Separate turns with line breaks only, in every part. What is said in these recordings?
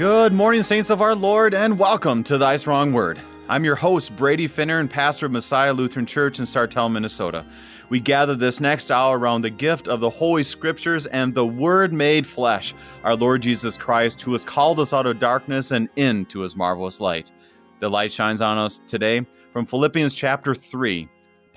Good morning, saints of our Lord, and welcome to Thy Strong Word. I'm your host, Brady Finnern, and pastor of Messiah Lutheran Church in Sartell, Minnesota. We gather this next hour around the gift of the Holy Scriptures and the Word made flesh, our Lord Jesus Christ, who has called us out of darkness and into his marvelous light. The light shines on us today from Philippians chapter 3.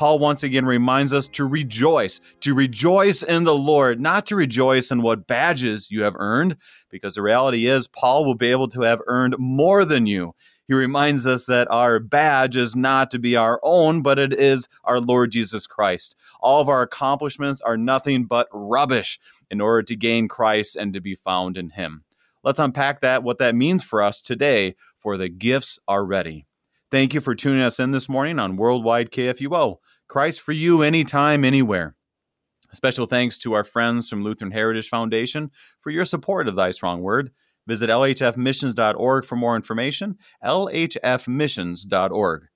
Paul once again reminds us to rejoice, to rejoice in the Lord, not to rejoice in what badges you have earned, because the reality is Paul will be able to have earned more than you. He reminds us that our badge is not to be our own, but it is our Lord Jesus Christ. All of our accomplishments are nothing but rubbish in order to gain Christ and to be found in Him. Let's unpack that, what that means for us today, for the gifts are ready. Thank you for tuning us in this morning on Worldwide KFUO. Christ for you anytime, anywhere. Special thanks to our friends from Lutheran Heritage Foundation for your support of Thy Strong Word. Visit lhfmissions.org for more information. lhfmissions.org.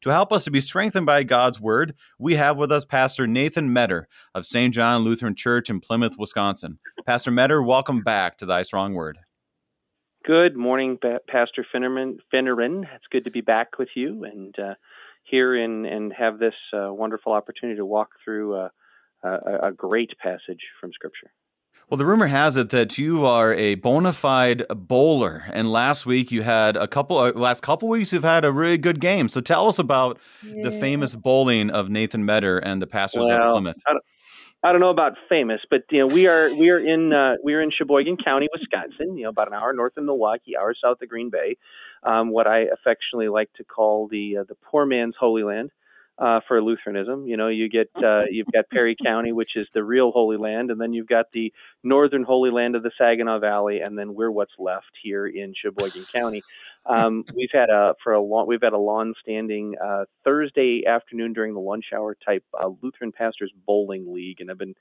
To help us to be strengthened by God's Word, we have with us Pastor Nathan Metter of St. John Lutheran Church in Plymouth, Wisconsin. Pastor Metter, welcome back to Thy Strong Word.
Good morning, Pastor Finnern. It's good to be back with you and uh, here in, and have this uh, wonderful opportunity to walk through uh, a, a great passage from Scripture.
Well, the rumor has it that you are a bona fide bowler, and last week you had a couple. Uh, last couple weeks you've had a really good game. So tell us about yeah. the famous bowling of Nathan Metter and the Pastors
well,
of Plymouth.
I don't, I don't, know about famous, but you know we are we are in uh, we are in Sheboygan County, Wisconsin. You know, about an hour north of Milwaukee, hour south of Green Bay. Um, what I affectionately like to call the uh, the poor man's Holy Land uh, for Lutheranism. You know, you get uh, you've got Perry County, which is the real Holy Land, and then you've got the northern Holy Land of the Saginaw Valley, and then we're what's left here in Sheboygan County. Um, we've had a for a long we've had a long-standing uh, Thursday afternoon during the lunch hour type uh, Lutheran pastors bowling league, and I've been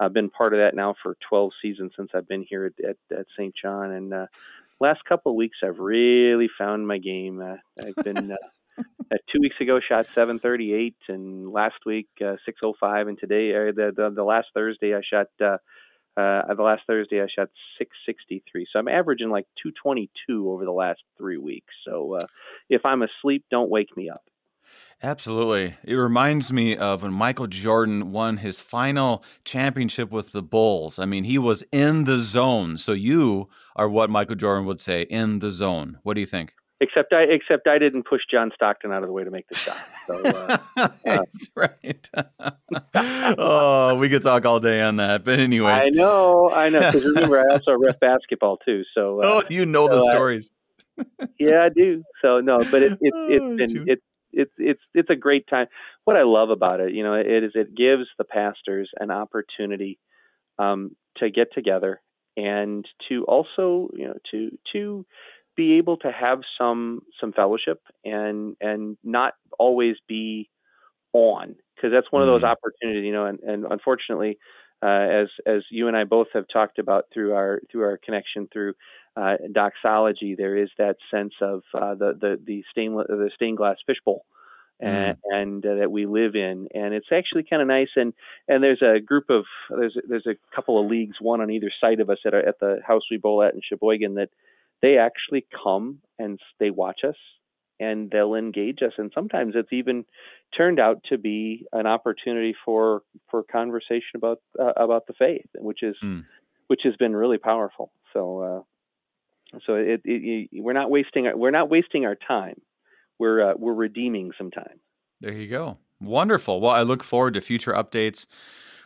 I've been part of that now for 12 seasons since I've been here at, at, at St. John, and uh, last couple of weeks I've really found my game. Uh, I've been uh, uh, two weeks ago shot 738 and last week uh, 605 and today uh, the, the the last thursday i shot uh, uh, the last thursday i shot 663 so i'm averaging like 222 over the last three weeks. So uh, if i'm asleep don't wake me up
Absolutely. It reminds me of when Michael Jordan won his final championship with the Bulls. I mean, he was in the zone. So you are what Michael Jordan would say, in the zone. What do you think?
Except I, except I didn't push John Stockton out of the way to make the shot. So, uh,
That's right. oh, we could talk all day on that, but anyways,
I know, I know. Because remember, I also ref basketball too. So,
uh, oh, you know so the stories.
yeah, I do. So no, but it, it, it's oh, been it's it's it's it's a great time. What I love about it, you know, it is it gives the pastors an opportunity um, to get together and to also, you know, to to be able to have some some fellowship and and not always be on because that's one mm-hmm. of those mm-hmm. opportunities you know and, and unfortunately as as you and I both have talked about through our through our connection through uh, doxology there is that sense of uh, the the the stainless the stained glass fishbowl and, mm. and uh, that we live in, and it's actually kind of nice. And and there's a group of there's there's a couple of leagues, one on either side of us at, our, at the house we bowl at in Sheboygan that they actually come and they watch us and they'll engage us and sometimes it's even turned out to be an opportunity for for conversation about uh, about the faith which is mm. which has been really powerful so uh, so it, it, it, we're not wasting we're not wasting our time we're uh, we're redeeming some time
there you go wonderful well i look forward to future updates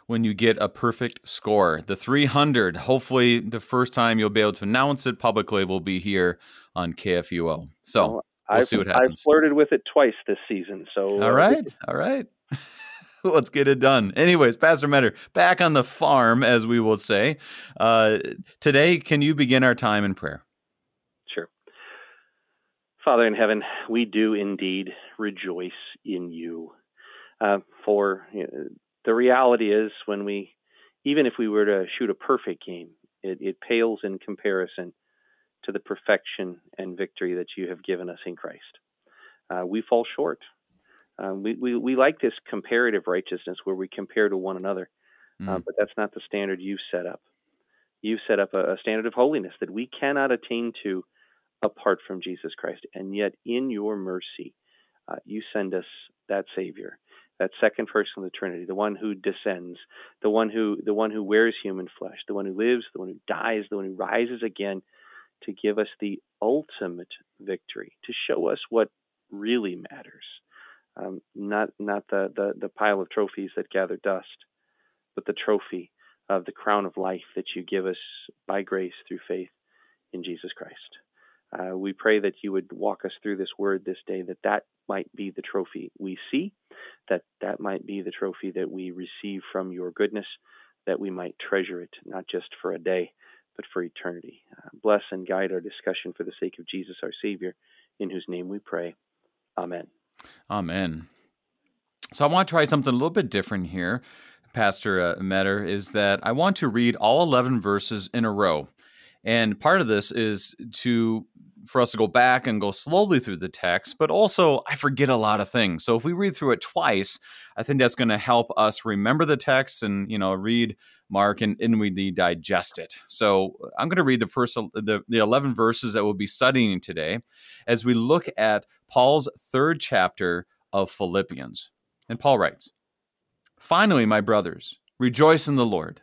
when you get a perfect score. The 300, hopefully, the first time you'll be able to announce it publicly will be here on KFUO. So well,
I've,
see what happens.
I've flirted with it twice this season. So
all right, uh, all right. Let's get it done. Anyways, Pastor Metter, back on the farm, as we will say. Uh, today, can you begin our time in prayer?
Sure. Father in heaven, we do indeed rejoice in you. Uh, for you know, the reality is when we even if we were to shoot a perfect game it, it pales in comparison to the perfection and victory that you have given us in christ uh, we fall short uh, we, we, we like this comparative righteousness where we compare to one another mm. uh, but that's not the standard you've set up you've set up a, a, standard of holiness that we cannot attain to apart from Jesus Christ. And yet, in your mercy, uh, you send us that Savior, that second person of the Trinity, the one who descends, the one who the one who wears human flesh, the one who lives, the one who dies, the one who rises again, to give us the ultimate victory, to show us what really matters, um, not not the, the the pile of trophies that gather dust, but the trophy of the crown of life that you give us by grace through faith in Jesus Christ. Uh, we pray that you would walk us through this word this day, that that might be the trophy we see, that that might be the trophy that we receive from your goodness, that we might treasure it, not just for a day, but for eternity. Uh, bless and guide our discussion for the sake of Jesus, our Savior, in whose name we pray. Amen.
Amen. So I want to try something a little bit different here, Pastor uh, Metter, is that I want to read all 11 verses in a row. And part of this is to for us to go back and go slowly through the text, but also I forget a lot of things. So if we read through it twice, I think that's going to help us remember the text and you know read Mark and, and we digest it. So I'm going to read the first the, the 11 verses that we'll be studying today as we look at Paul's third chapter of Philippians. And Paul writes, Finally, my brothers, rejoice in the Lord.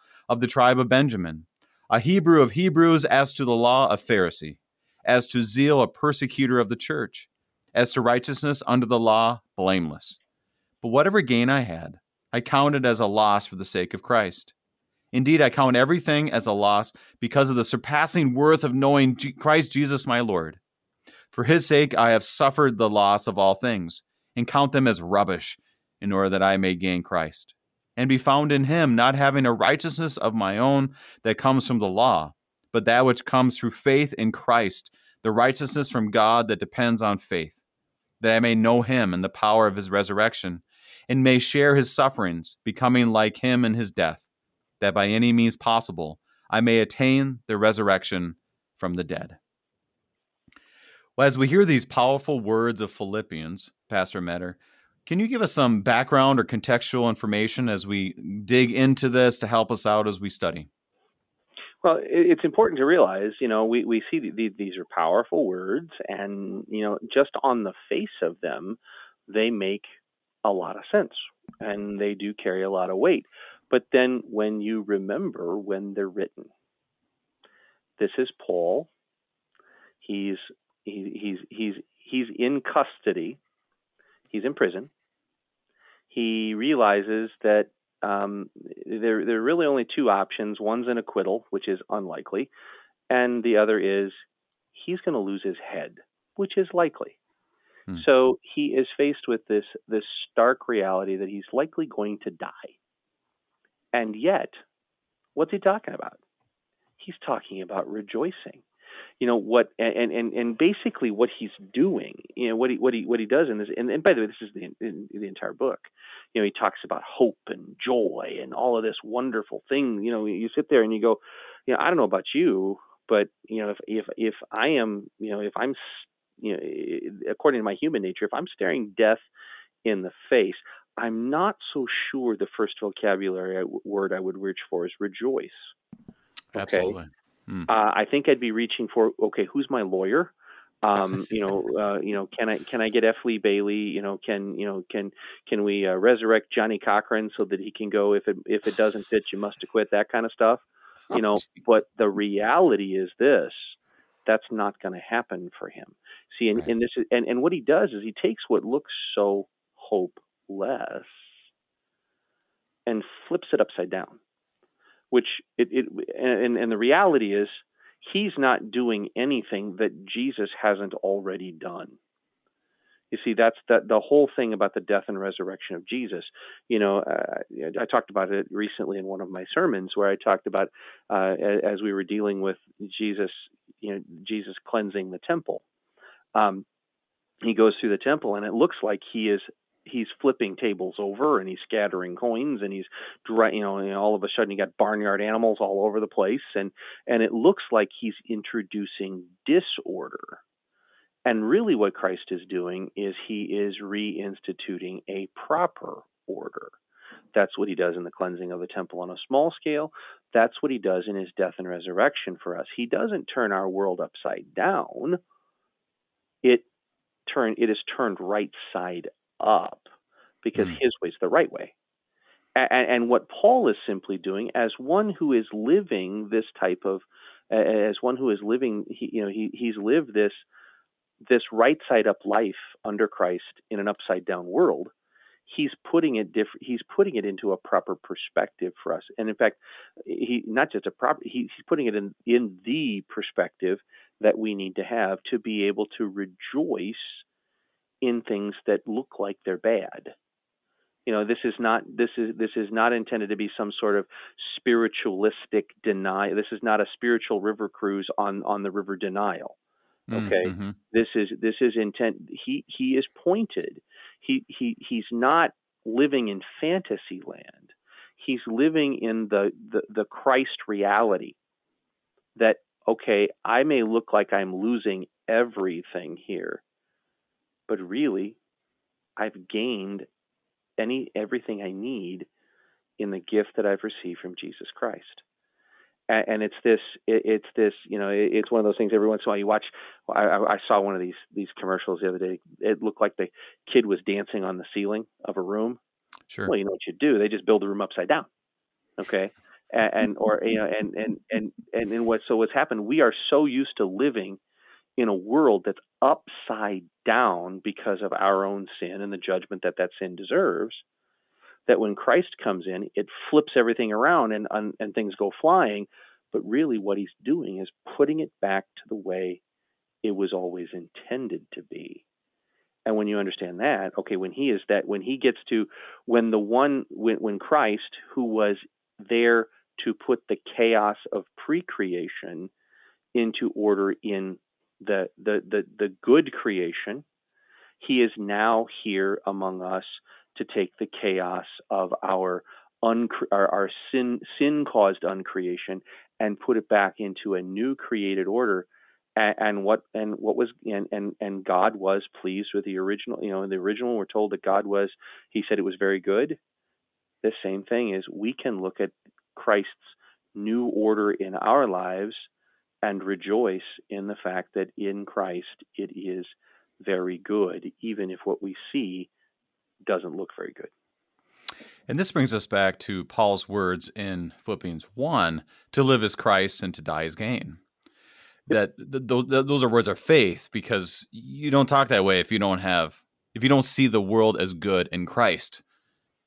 of the tribe of Benjamin, a Hebrew of Hebrews, as to the law, a Pharisee as to zeal, a persecutor of the church, as to righteousness under the law, blameless. But whatever gain I had, I counted as a loss for the sake of Christ. Indeed, I count everything as a loss because of the surpassing worth of knowing Christ Jesus my Lord. For his sake, I have suffered the loss of all things, and count them as rubbish, in order that I may gain Christ, and be found in him, not having a righteousness of my own that comes from the law but that which comes through faith in Christ, the righteousness from God that depends on faith, that I may know him and the power of his resurrection, and may share his sufferings, becoming like him in his death, that by any means possible I may attain the resurrection from the dead. Well, as we hear these powerful words of Philippians, Pastor Metter, can you give us some background or contextual information as we dig into this to help us out as we study?
Well, it's important to realize, you know, we, we see these are powerful words, and, you know, just on the face of them, they make a lot of sense and they do carry a lot of weight. But then when you remember when they're written, this is Paul. He's he, he's he's he's in custody. He's in prison. He realizes that um, there, there are really only two options. One's an acquittal, which is unlikely, and the other is he's going to lose his head, which is likely. Hmm. So he is faced with this this stark reality that he's likely going to die. And yet, what's he talking about? He's talking about rejoicing you know what and and and basically what he's doing you know what he what he what he does in this and, and by the way this is the in, the entire book you know he talks about hope and joy and all of this wonderful thing you know you sit there and you go you know I don't know about you but you know if if if I am you know if I'm you know eh, according to my human nature if I'm staring death in the face I'm not so sure the first vocabulary word I would reach for is rejoice
okay? Absolutely.
Mm. Uh, I think I'd be reaching for okay, who's my lawyer? Um, you know, uh, you know, can I can I get F. Lee Bailey? You know, can you know can can we uh, resurrect Johnnie Cochran so that he can go if it if it doesn't fit, you must acquit that kind of stuff. You know, oh, but the reality is this: that's not going to happen for him. See, and, right. and this is, and and what he does is he takes what looks so hopeless and flips it upside down which it, it and, and the reality is he's not doing anything that Jesus hasn't already done. You see, that's the, the whole thing about the death and resurrection of Jesus. You know, uh, I talked about it recently in one of my sermons where I talked about uh, as we were dealing with Jesus, you know, Jesus cleansing the temple. Um, he goes through the temple, and it looks like he is he's flipping tables over and he's scattering coins and he's you know and all of a sudden you got barnyard animals all over the place and and it looks like he's introducing disorder. And really what Christ is doing is he is reinstituting a proper order. That's what he does in the cleansing of the temple on a small scale. That's what he does in his death and resurrection for us. He doesn't turn our world upside down. It turn it is turned right side up because mm. his way is the right way. And, and, what Paul is simply doing, as one who is living this type of, as one who is living, he, you know, he, he's lived this this right side up life under Christ in an upside down world. He's putting it different. He's putting it into a proper perspective for us. And in fact, he not just a proper. He, he's putting it in in the perspective that we need to have to be able to rejoice in things that look like they're bad. You know, this is not this is this is not intended to be some sort of spiritualistic denial. This is not a spiritual river cruise on on the river denial. Mm, okay, mm-hmm. this is this is intent. He he is pointed. He he he's not living in fantasy land. He's living in the the, the Christ reality. That okay, I may look like I'm losing everything here, but really I've gained any everything I need in the gift that I've received from Jesus Christ. And, and it's this, it, it's this, you know, it, it's one of those things. Every once in a while, you watch. I, I saw one of these these commercials the other day. It looked like the kid was dancing on the ceiling of a room.
Sure.
Well, you know what you do? They just build the room upside down. Okay. And, and or you know and and and and, and what so what's happened we are so used to living in a world that's upside down because of our own sin and the judgment that that sin deserves that when Christ comes in, it flips everything around and, and, and things go flying. But really, what he's doing is putting it back to the way it was always intended to be. And when you understand that, okay, when he is that, when he gets to, when the one, when, when Christ, who was there to put the chaos of pre creation into order in the, the, the, the good creation. He is now here among us to take the chaos of our uncre- our, our sin sin caused uncreation and put it back into a new created order and, and, what and what was and, and and God was pleased with the original you know in the original we're told that God was he said it was very good the same thing is we can look at Christ's new order in our lives and rejoice in the fact that in Christ it is very good, even if what we see doesn't look very good.
And this brings us back to Paul's words in Philippians 1 to live as Christ and to die as gain. That those, those are words of faith because you don't talk that way if you don't have, if you don't see the world as good in Christ.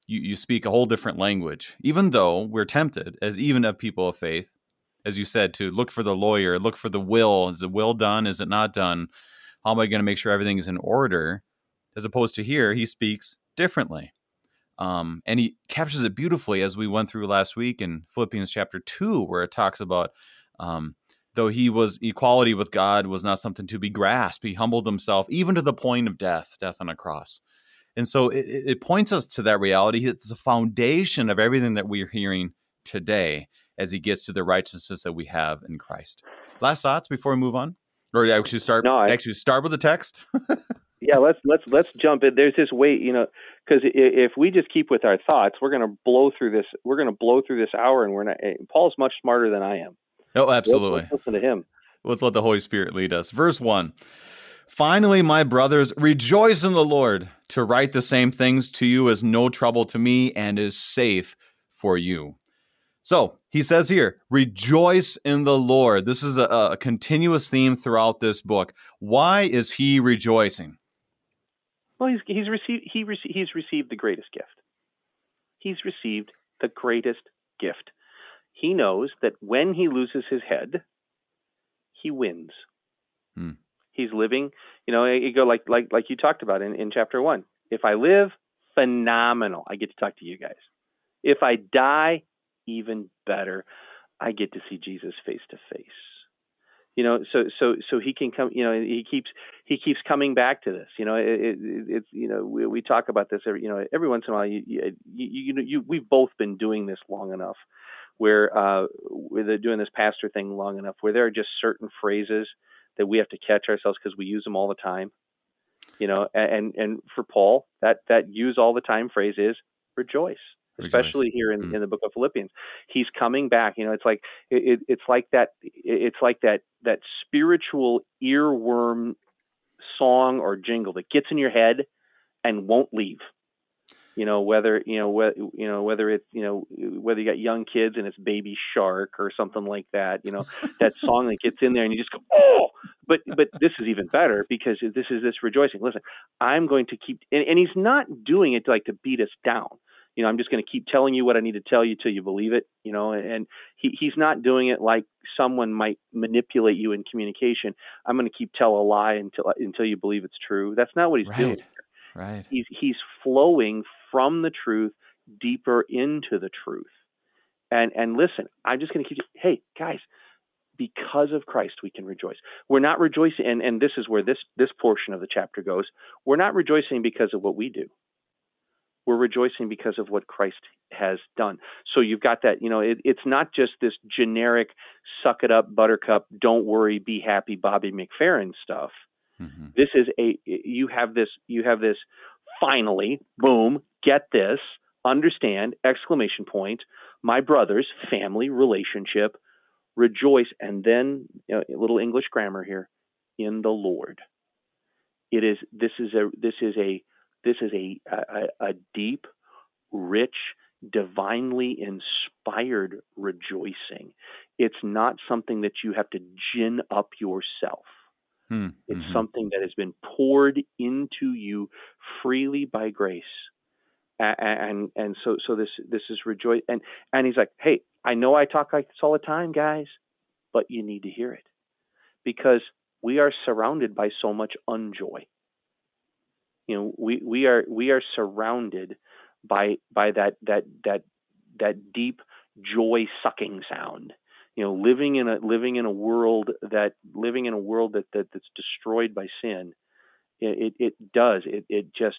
You, you speak a whole different language, even though we're tempted, as even of people of faith, as you said, to look for the lawyer, look for the will. Is the will done? Is it not done? How am I going to make sure everything is in order? As opposed to here, he speaks differently. Um, and he captures it beautifully as we went through last week in Philippians chapter 2, where it talks about um, though he was equality with God was not something to be grasped, he humbled himself even to the point of death, death on a cross. And so it, it points us to that reality. It's the foundation of everything that we're hearing today as he gets to the righteousness that we have in Christ. Last thoughts before we move on, or actually start. No, I, actually start with the text.
yeah, let's let's let's jump in. There's this way, you know, because if we just keep with our thoughts, we're going to blow through this. We're going to blow through this hour, and we're not. Eh, Paul's much smarter than I am.
Oh, absolutely.
Let's, let's listen to him.
Let's let the Holy Spirit lead us. Verse one. Finally, my brothers, rejoice in the Lord. To write the same things to you is no trouble to me and is safe for you. So he says here, rejoice in the Lord. This is a, a continuous theme throughout this book. Why is he rejoicing?
Well, he's, he's received he rece- he's received the greatest gift. He's received the greatest gift. He knows that when he loses his head, he wins. Hmm. He's living, you know, you go like like like you talked about in, in chapter one. If I live, phenomenal. I get to talk to you guys. If I die, even better. I get to see Jesus face to face. you know so so so he can come you know he keeps he keeps coming back to this you know it, it, it's you know we, we talk about this every you know every once in a while you you you, you, you we've both been doing this long enough where uh we're doing this pastor thing long enough where there are just certain phrases that we have to catch ourselves because we use them all the time you know and and for paul that that use all the time phrase is rejoice especially here in, mm. in the book of Philippians. He's coming back. You know, it's like it, it's like that. It's like that that spiritual earworm song or jingle that gets in your head and won't leave. You know whether you know whether you know whether it's you know whether you got young kids and it's Baby Shark or something like that. You know that song that gets in there and you just go oh. But but this is even better because this is this rejoicing. Listen, I'm going to keep and, and he's not doing it to like to beat us down you know, I'm just going to keep telling you what I need to tell you till you believe it, you know, and he, he's not doing it like someone might manipulate you in communication. I'm going to keep tell a lie until until you believe it's true. That's not what he's
right.
doing.
Right.
He's he's flowing from the truth deeper into the truth. And and listen, I'm just going to keep hey, guys, because of Christ we can rejoice. We're not rejoicing and and this is where this this portion of the chapter goes. We're not rejoicing because of what we do we're rejoicing because of what Christ has done. So you've got that, you know, it, it's not just this generic suck it up, buttercup, don't worry, be happy, Bobby McFerrin stuff. Mm-hmm. This is a, you have this, you have this finally, boom, get this, understand, exclamation point, my brother's family relationship, rejoice, and then you know, a little English grammar here, in the Lord. It is, this is a, this is a, this is a, a, a deep, rich, divinely inspired rejoicing. It's not something that you have to gin up yourself. Hmm, it's mm-hmm. something that has been poured into you freely by grace. And, and and so so this this is rejoice and and he's like, hey, I know I talk like this all the time, guys, but you need to hear it because we are surrounded by so much unjoy you know we we are we are surrounded by by that that that that deep joy sucking sound. You know living in a living in a world that living in a world that, that that's destroyed by sin it, it, it does it it just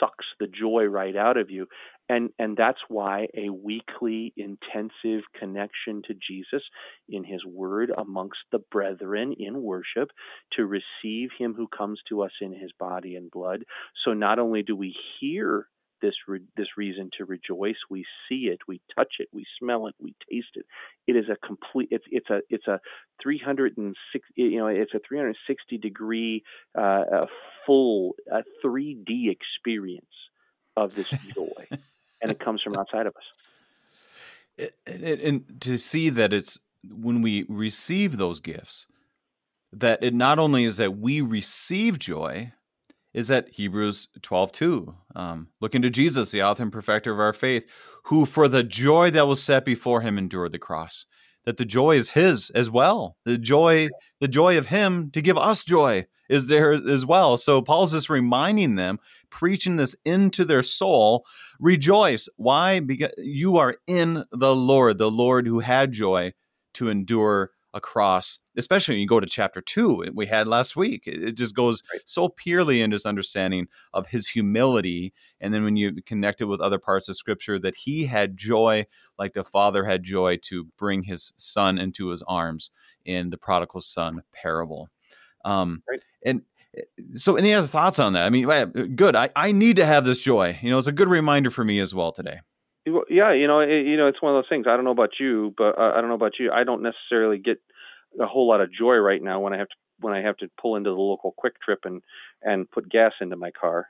sucks the joy right out of you and and that's why a weekly intensive connection to Jesus in his word amongst the brethren in worship to receive him who comes to us in his body and blood so not only do we hear this re- this reason to rejoice. We see it, we touch it, we smell it, we taste it. It is a complete. It's it's a it's a 360 you know it's a 360 degree uh, a full a 3D experience of this joy, and it comes from outside of us.
And, and to see that it's when we receive those gifts that it not only is that we receive joy is that Hebrews 12 2. Um, looking to Jesus, the author and perfecter of our faith, who for the joy that was set before him endured the cross. That the joy is his as well. The joy, the joy of him to give us joy is there as well. So Paul's just reminding them, preaching this into their soul. Rejoice. Why? Because you are in the Lord, the Lord who had joy to endure a cross, especially when you go to chapter two we had last week. It, just goes right. so purely into his understanding of his humility. And then when you connect it with other parts of scripture, that he had joy like the father had joy to bring his son into his arms in the prodigal son parable. Um, right. And so, any other thoughts on that? I mean, good. I, I need to have this joy. You know, it's a good reminder for me as well today.
Yeah, you know, it, you know, it's one of those things. I don't know about you, but uh, I don't know about you. I don't necessarily get a whole lot of joy right now when I have to when I have to pull into the local Kwik Trip and and put gas into my car,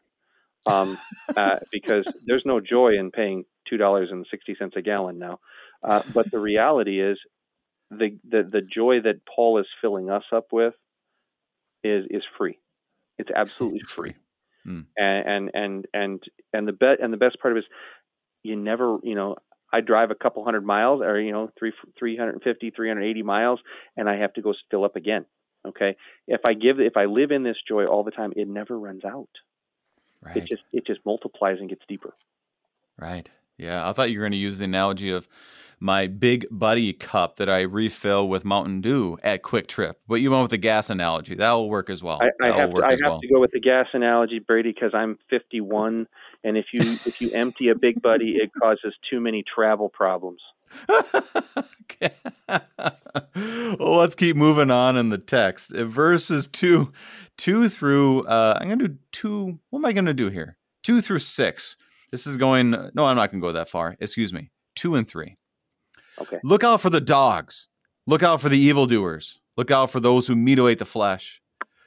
um, uh, because there's no joy in paying two dollars and sixty cents a gallon now. Uh, but the reality is, the, the the joy that Paul is filling us up with is is free. It's absolutely it's free. free. Mm. And, and and and and the bet and the best part of it is you never, you know, I drive a couple hundred miles or, you know, three, 350, 380 miles and I have to go fill up again. Okay. If I give, if I live in this joy all the time, it never runs out. Right. It just, it just multiplies and gets deeper.
Right. Yeah, I thought you were going to use the analogy of my big buddy cup that I refill with Mountain Dew at Kwik Trip. But you went with the gas analogy. That will work as well.
I, I have, to, I have well. to go with the gas analogy, Brady, because I'm 51, and if you if you empty a big buddy, it causes too many travel problems.
well, let's keep moving on in the text. Verses two, two through. Uh, I'm going to do two. What am I going to do here? Two through six. This is going. No, I'm not going to go that far. Excuse me. Two and three.
Okay.
Look out for the dogs. Look out for the evildoers. Look out for those who mutilate the flesh.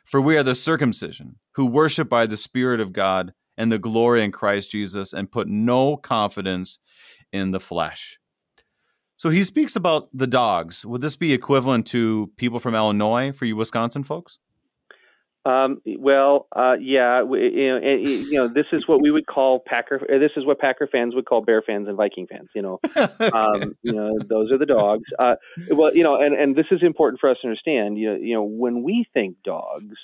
For we are the circumcision, who worship by the Spirit of God and the glory in Christ Jesus, and put no confidence in the flesh. So he speaks about the dogs. Would this be equivalent to people from Illinois for you Wisconsin folks?
Um, well, uh, yeah, we, you know, and, you know, this is what we would call Packer. This is what Packer fans would call Bear fans and Viking fans. You know, um, you know, those are the dogs. Uh, well, you know, and, and this is important for us to understand. You know, you know, when we think dogs,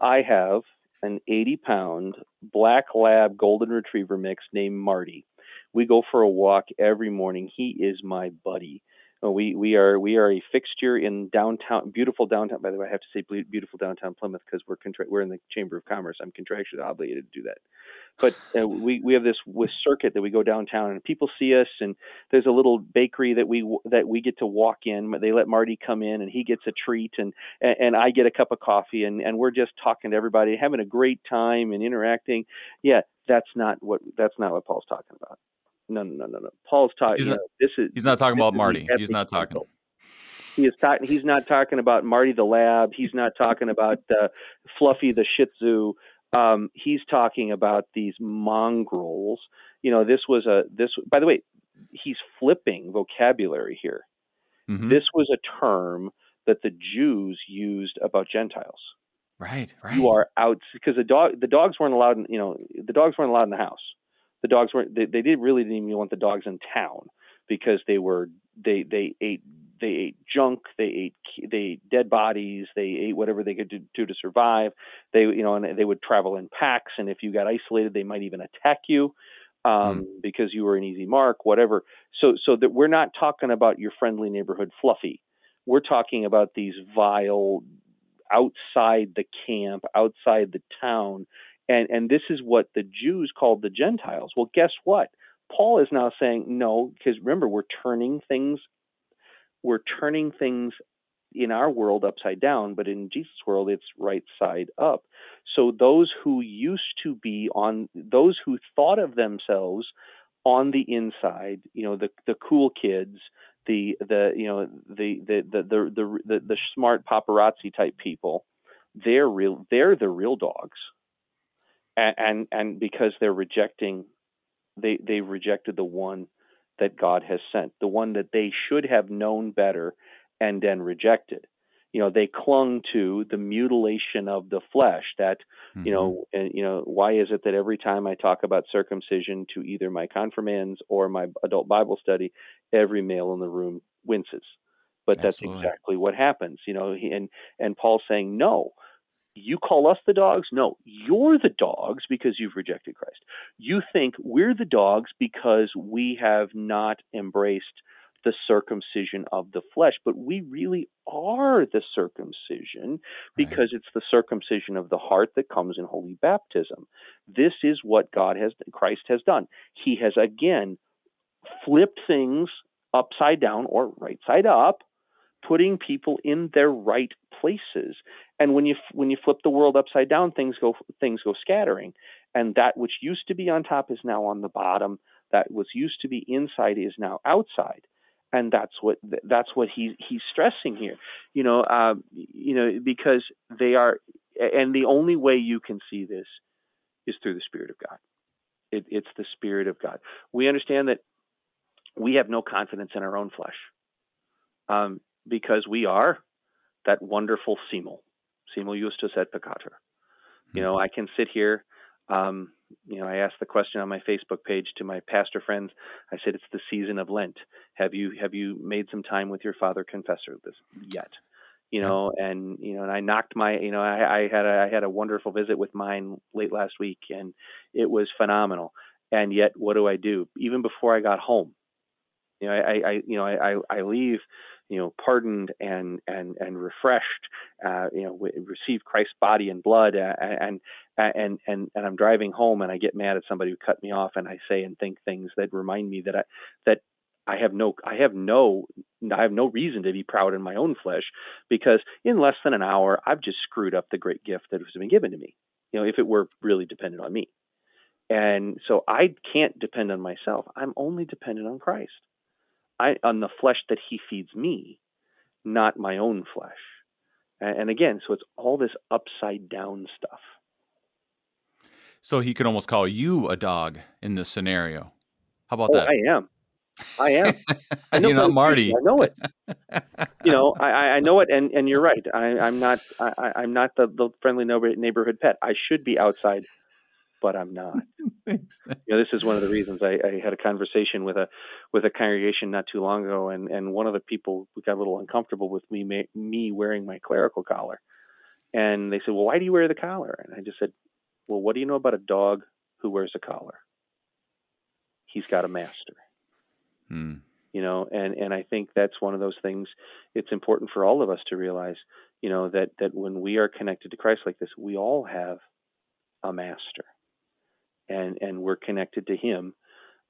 I have an 80 pound black lab golden retriever mix named Marty. We go for a walk every morning. He is my buddy. We we are we are a fixture in downtown, beautiful downtown. By the way, I have to say beautiful downtown Plymouth because we're contra- we're in the Chamber of Commerce. I'm contractually obligated to do that. But uh, we we have this with circuit that we go downtown and people see us and there's a little bakery that we that we get to walk in. They let Marty come in and he gets a treat and and I get a cup of coffee and and we're just talking to everybody, having a great time and interacting. Yeah, that's not what that's not what Paul's talking about. No, no, no, no. Paul's talking. He's,
this is. He's not talking about Marty. He's not talking.
He is talking. He's not talking about Marty the lab. He's not talking about uh, Fluffy the Shih Tzu. Um, he's talking about these mongrels. You know, this was a this. By the way, he's flipping vocabulary here. Mm-hmm. This was a term that the Jews used about Gentiles.
Right, right.
You are out because the dog the dogs weren't allowed. In, you know, the dogs weren't allowed in the house the dogs weren't they, they did really didn't even want the dogs in town because they were they they ate they ate junk they ate they ate dead bodies they ate whatever they could do, do to survive. They you know and they would travel in packs and if you got isolated they might even attack you um, mm. because you were an easy mark whatever. So so that we're not talking about your friendly neighborhood fluffy. We're talking about these vile outside the camp outside the town and, and this is what the Jews called the Gentiles. Well, guess what? Paul is now saying no, because remember, we're turning things, we're turning things in our world upside down, but in Jesus' world, it's right side up. So those who used to be on, those who thought of themselves on the inside, you know, the the cool kids, the the you know the the the the the, the, the smart paparazzi type people, they're real, they're the real dogs and and, and because they're rejecting they they rejected the one that God has sent, the one that they should have known better and then rejected. You know, they clung to the mutilation of the flesh. That mm-hmm. you know, and you know, why is it that every time I talk about circumcision to either my confirmands or my adult Bible study, every male in the room winces? But that's Absolutely. exactly what happens. You know, and and Paul's saying no you call us the dogs? No, you're the dogs because you've rejected Christ. You think we're the dogs because we have not embraced the circumcision of the flesh, but we really are the circumcision because right. it's the circumcision of the heart that comes in holy baptism. This is what God has, Christ has done. He has again flipped things upside down or right side up putting people in their right places. And when you when you flip the world upside down, things go things go scattering. And that which used to be on top is now on the bottom. That was used to be inside is now outside. And that's what that's what he he's stressing here. You know, uh, you know because they are, and the only way you can see this is through the Spirit of God. It, it's the Spirit of God. We understand that we have no confidence in our own flesh. Um, because we are that wonderful simul, simul justus et peccator. You know, I can sit here. Um, you know, I asked the question on my Facebook page to my pastor friends. I said, "It's the season of Lent. Have you have you made some time with your father confessor this yet?" You know, and you know, and I knocked my, you know, I, I had a, I had a wonderful visit with mine late last week, and it was phenomenal. And yet, what do I do? Even before I got home, you know, I, I you know, I, I leave, you know, pardoned and and and refreshed, uh, you know, receive Christ's body and blood, uh, and and and and I'm driving home and I get mad at somebody who cut me off, and I say and think things that remind me that I that I have no I have no I have no reason to be proud in my own flesh because in less than an hour I've just screwed up the great gift that has been given to me. You know, if it were really dependent on me. And so I can't depend on myself. I'm only dependent on Christ. I on the flesh that he feeds me, not my own flesh. And again, so it's all this upside down stuff.
So he could almost call you a dog in this scenario. How about
oh,
that?
I am. I am.
I know you're not Marty.
I know it. you know, I, I know it, and, and you're right. I, I'm not. I, I'm not the, the friendly neighborhood pet. I should be outside but I'm not. you know, this is one of the reasons I, I, had a conversation with a with a congregation not too long ago, and and one of the people got a little uncomfortable with me me wearing my clerical collar, and they said, "Well, why do you wear the collar?" And I just said, "Well, what do you know about a dog who wears a collar? He's got a master." Hmm. You know, and and I think that's one of those things. It's important for all of us to realize, you know, that that when we are connected to Christ like this, we all have a master and and we're connected to him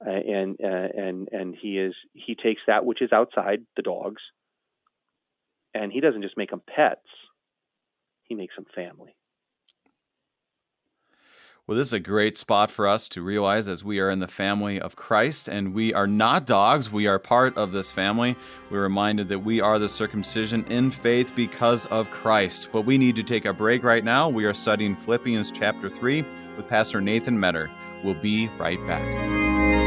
uh, and uh, and and he is he takes that which is outside the dogs and he doesn't just make them pets he makes them family
well, this is a great spot for us to realize as we are in the family of Christ and we are not dogs, we are part of this family. We're reminded that we are the circumcision in faith because of Christ. But we need to take a break right now. We are studying Philippians chapter 3 with Pastor Nathan Metter. We'll be right back.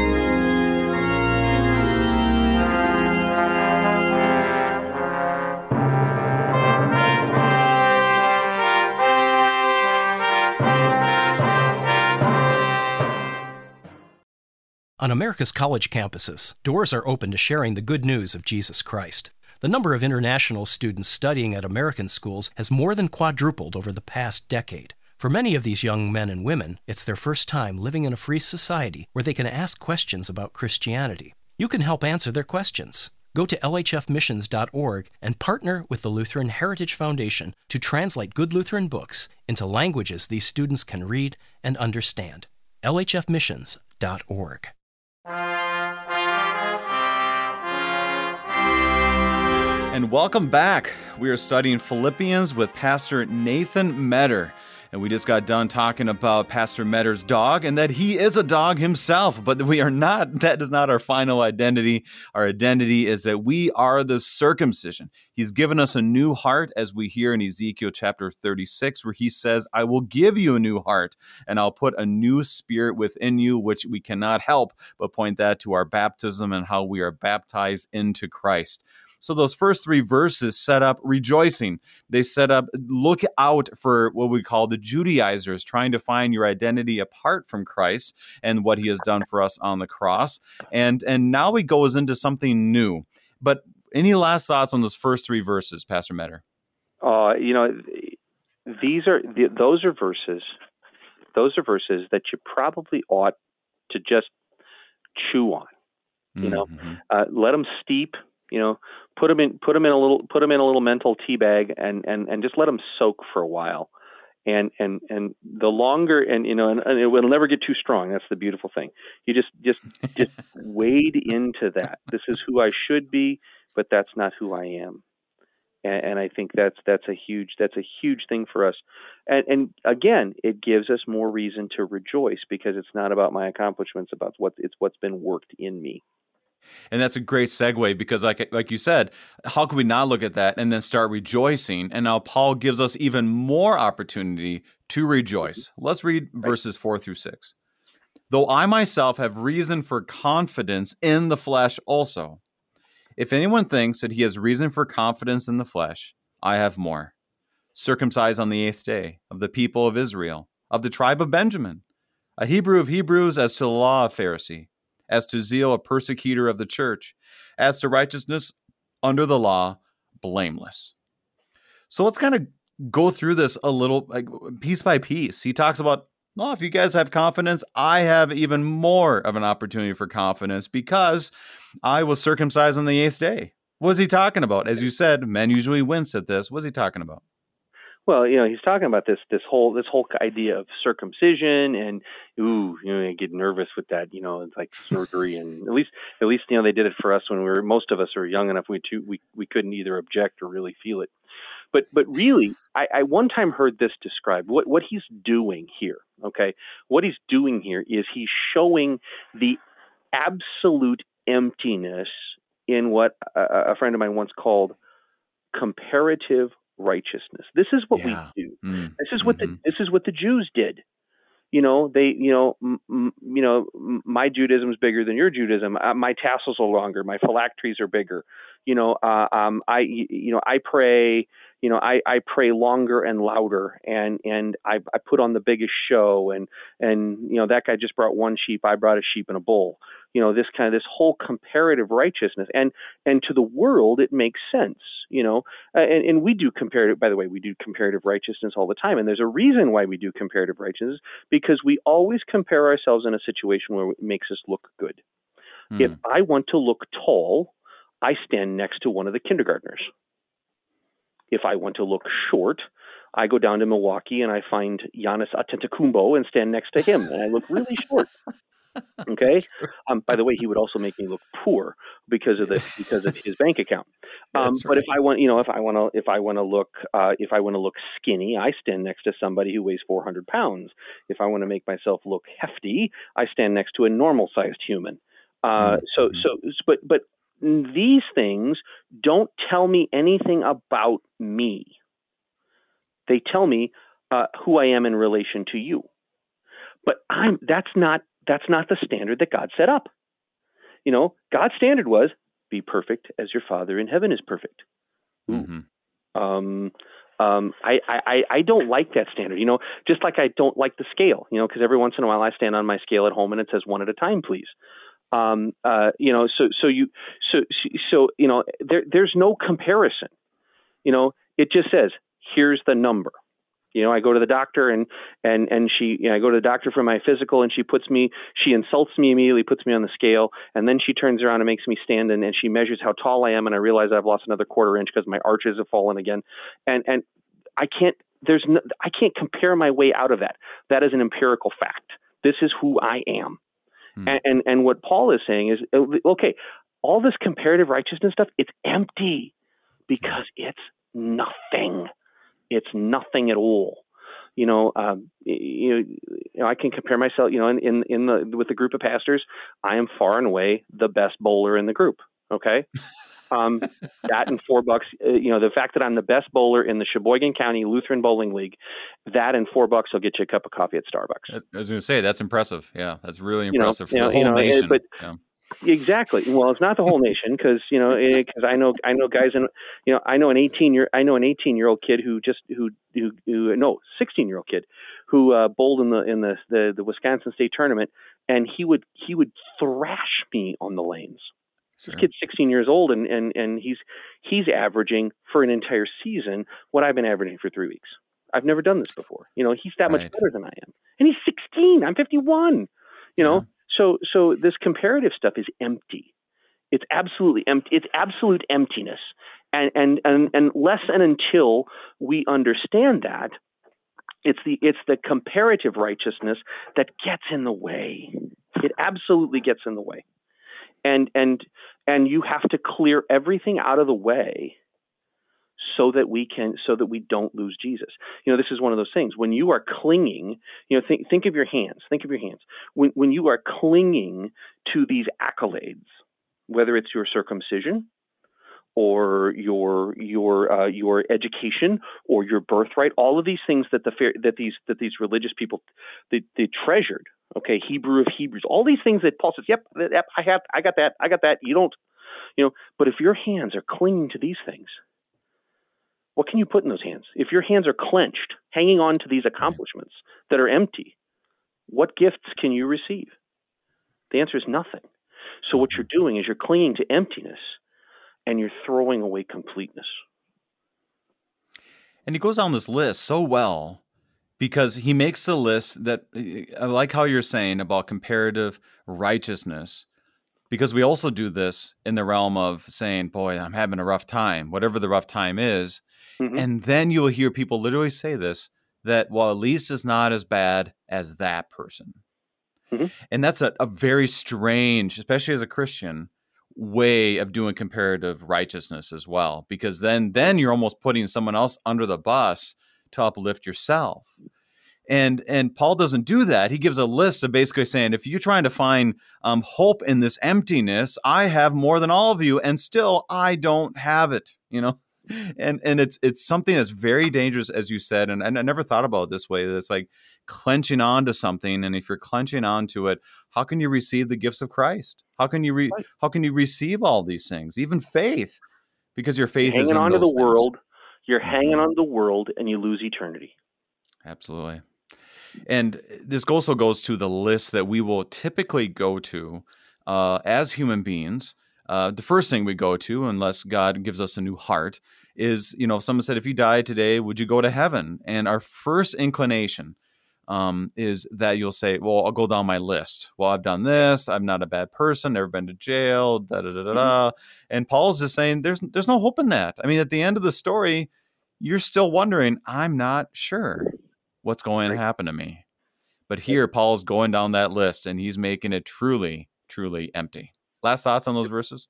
On America's college campuses, doors are open to sharing the good news of Jesus Christ. The number of international students studying at American schools has more than quadrupled over the past decade. For many of these young men and women, it's their first time living in a free society where they can ask questions about Christianity. You can help answer their questions. Go to lhfmissions.org and partner with the Lutheran Heritage Foundation to translate good Lutheran books into languages these students can read and understand. lhfmissions.org.
And welcome back. We are studying Philippians with Pastor Nathan Metter. And we just got done talking about Pastor Metter's dog and that he is a dog himself, but we are not, that is not our final identity. Our identity is that we are the circumcision. He's given us a new heart, as we hear in Ezekiel chapter 36, where he says, I will give you a new heart and I'll put a new spirit within you, which we cannot help but point that to our baptism and how we are baptized into Christ. So those first three verses set up rejoicing. They set up look out for what we call the Judaizers, trying to find your identity apart from Christ and what he has done for us on the cross. And and now he goes into something new. But any last thoughts on those first three verses, Pastor Metter?
Uh, you know, these are those are verses. Those are verses that you probably ought to just chew on. You know, mm-hmm. uh, let them steep you know, put them in put them in a little put them in a little mental tea bag and and and just let them soak for a while. And and and the longer and you know and, and it will never get too strong. That's the beautiful thing. You just just just wade into that. This is who I should be, but that's not who I am. And, and I think that's that's a huge that's a huge thing for us. And, and again, it gives us more reason to rejoice because it's not about my accomplishments, about what it's what's been worked in me.
And that's a great segue because, like like you said, how can we not look at that and then start rejoicing? And now Paul gives us even more opportunity to rejoice. Let's read verses four through six. Though I myself have reason for confidence in the flesh also. If anyone thinks that he has reason for confidence in the flesh, I have more. Circumcised on the eighth day, of the people of Israel, of the tribe of Benjamin, a Hebrew of Hebrews, as to the law of Pharisee as to zeal a persecutor of the church, as to righteousness under the law, blameless. So let's kind of go through this a little like piece by piece. He talks about Well, if you guys have confidence, I have even more of an opportunity for confidence because I was circumcised on the eighth day. What is he talking about? As you said, men usually wince at this. What's he talking about?
Well, you know, he's talking about this this whole this whole idea of circumcision and ooh, you know, I get nervous with that. You know, it's like surgery, and at least at least you know they did it for us when we were most of us were young enough we too, we we couldn't either object or really feel it. But but really, I, I one time heard this described. What what he's doing here, okay? What he's doing here is he's showing the absolute emptiness in what a, a friend of mine once called comparative righteousness. This is what yeah. we do. Mm. This is what mm-hmm. the this is what the Jews did. You know, they you know m- m- you know my Judaism is bigger than your Judaism. Uh, my tassels are longer. My phylacteries are bigger. You know, uh, um, I you know I pray. You know, I, I pray longer and louder, and and I, I put on the biggest show, and and you know that guy just brought one sheep. I brought a sheep and a bull you know this kind of this whole comparative righteousness. And and to the world it makes sense you know? Uh, and, and we do comparative by the way we do comparative righteousness all the time. And there's a reason why we do comparative righteousness because we always compare ourselves in a situation where it makes us look good. Mm. if i want to look tall i stand next to one of the kindergartners. If i want to look short I go down to Milwaukee and I find Giannis Antetokounmpo and stand next to him, and I look really short. Okay. Um, by the way, he would also make me look poor because of the because of his bank account. Um, right. But if I want, you know, if I want to, if I want to look, uh, if I want to look skinny, I stand next to somebody who weighs 400 pounds. If I want to make myself look hefty, I stand next to a normal sized human. Uh, mm-hmm. So, so, but, but these things don't tell me anything about me. They tell me uh, who I am in relation to you. But I'm that's not that's not the standard that God set up. You know, God's standard was be perfect as your Father in heaven is perfect. Mm-hmm. Um, um, I, I, I don't like that standard, you know, just like I don't like the scale, you know, because every once in a while I stand on my scale at home and it says one at a time, please. Um, uh, you know, so, so you, so, so, you know, there, there's no comparison, you know, it just says, here's the number. You know, I go to the doctor and and and she, you know, I go to the doctor for my physical, and she puts me, she insults me immediately, puts me on the scale, and then she turns around and makes me stand and, and she measures how tall I am, and I realize I've lost another quarter inch because my arches have fallen again, and and I can't, there's no, I can't compare my way out of that. That is an empirical fact. This is who I am, hmm. and, and and what Paul is saying is, okay, all this comparative righteousness stuff, it's empty because it's nothing it's nothing at all. You know, um, you, know, you know, I can compare myself. You know, in, in in the with the group of pastors, I am far and away the best bowler in the group. Okay, um, that and four bucks. Uh, you know, the fact that I'm the best bowler in the Sheboygan County Lutheran Bowling League, that and four bucks will get you a cup of coffee at Starbucks.
I was going to say that's impressive. Yeah, that's really impressive
you know,
for you know, the whole
you know,
nation.
But,
yeah.
Exactly. Well, it's not the whole nation because you know because I know I know guys and you know I know an 18 year I know an 18 year old kid who just who who, who no 16 year old kid who uh, bowled in the in the, the the Wisconsin state tournament and he would he would thrash me on the lanes. Sure. This kid's 16 years old and and and he's he's averaging for an entire season what I've been averaging for three weeks. I've never done this before. You know, he's that right. much better than I am, and he's 16. I'm 51. You know, so so this comparative stuff is empty. It's absolutely empty. It's absolute emptiness. And and and and less and until we understand that, it's the it's the comparative righteousness that gets in the way. It absolutely gets in the way. And and and you have to clear everything out of the way so that we can so that we don't lose Jesus. You know, this is one of those things. When you are clinging, you know, think think of your hands. Think of your hands. When when you are clinging to these accolades, whether it's your circumcision or your your uh, your education or your birthright, all of these things that the that these that these religious people they, they treasured. Okay, Hebrew of Hebrews, all these things that Paul says, yep, yep, I have, I got that, I got that. You don't, you know. But if your hands are clinging to these things, what can you put in those hands? If your hands are clenched, hanging on to these accomplishments that are empty, what gifts can you receive? The answer is nothing. So what you're doing is you're clinging to emptiness and you're throwing away completeness.
And he goes on this list so well because he makes the list that I like how you're saying about comparative righteousness because we also do this in the realm of saying, "Boy, I'm having a rough time," whatever the rough time is, mm-hmm. and then you'll hear people literally say this that, "Well, at least it's not as bad as that person," mm-hmm. and that's a, a very strange, especially as a Christian, way of doing comparative righteousness as well, because then then you're almost putting someone else under the bus to uplift yourself and and paul doesn't do that he gives a list of basically saying if you're trying to find um, hope in this emptiness i have more than all of you and still i don't have it you know and and it's it's something that's very dangerous as you said and, and i never thought about it this way it's like clenching on to something and if you're clenching on to it how can you receive the gifts of christ how can you re- how can you receive all these things even faith because your faith
hanging
is
on to the
things.
world you're hanging mm-hmm. on the world and you lose eternity
absolutely and this also goes to the list that we will typically go to uh, as human beings. Uh, the first thing we go to, unless God gives us a new heart, is you know, someone said, if you died today, would you go to heaven? And our first inclination um, is that you'll say, well, I'll go down my list. Well, I've done this. I'm not a bad person. Never been to jail. Da da da da. da. Mm-hmm. And Paul's just saying, there's there's no hope in that. I mean, at the end of the story, you're still wondering, I'm not sure what's going to happen to me. But here, Paul's going down that list and he's making it truly, truly empty. Last thoughts on those verses?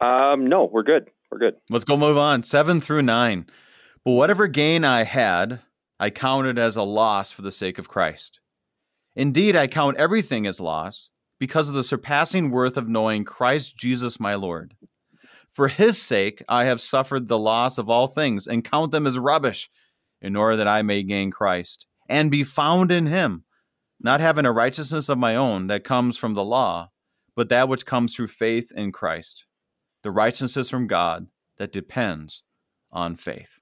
Um, no, we're good. We're good.
Let's go move on. Seven through nine. But whatever gain I had, I counted as a loss for the sake of Christ. Indeed, I count everything as loss because of the surpassing worth of knowing Christ Jesus my Lord. For his sake, I have suffered the loss of all things and count them as rubbish in order that I may gain Christ and be found in him, not having a righteousness of my own that comes from the law, but that which comes through faith in Christ, the righteousness from God that depends on faith.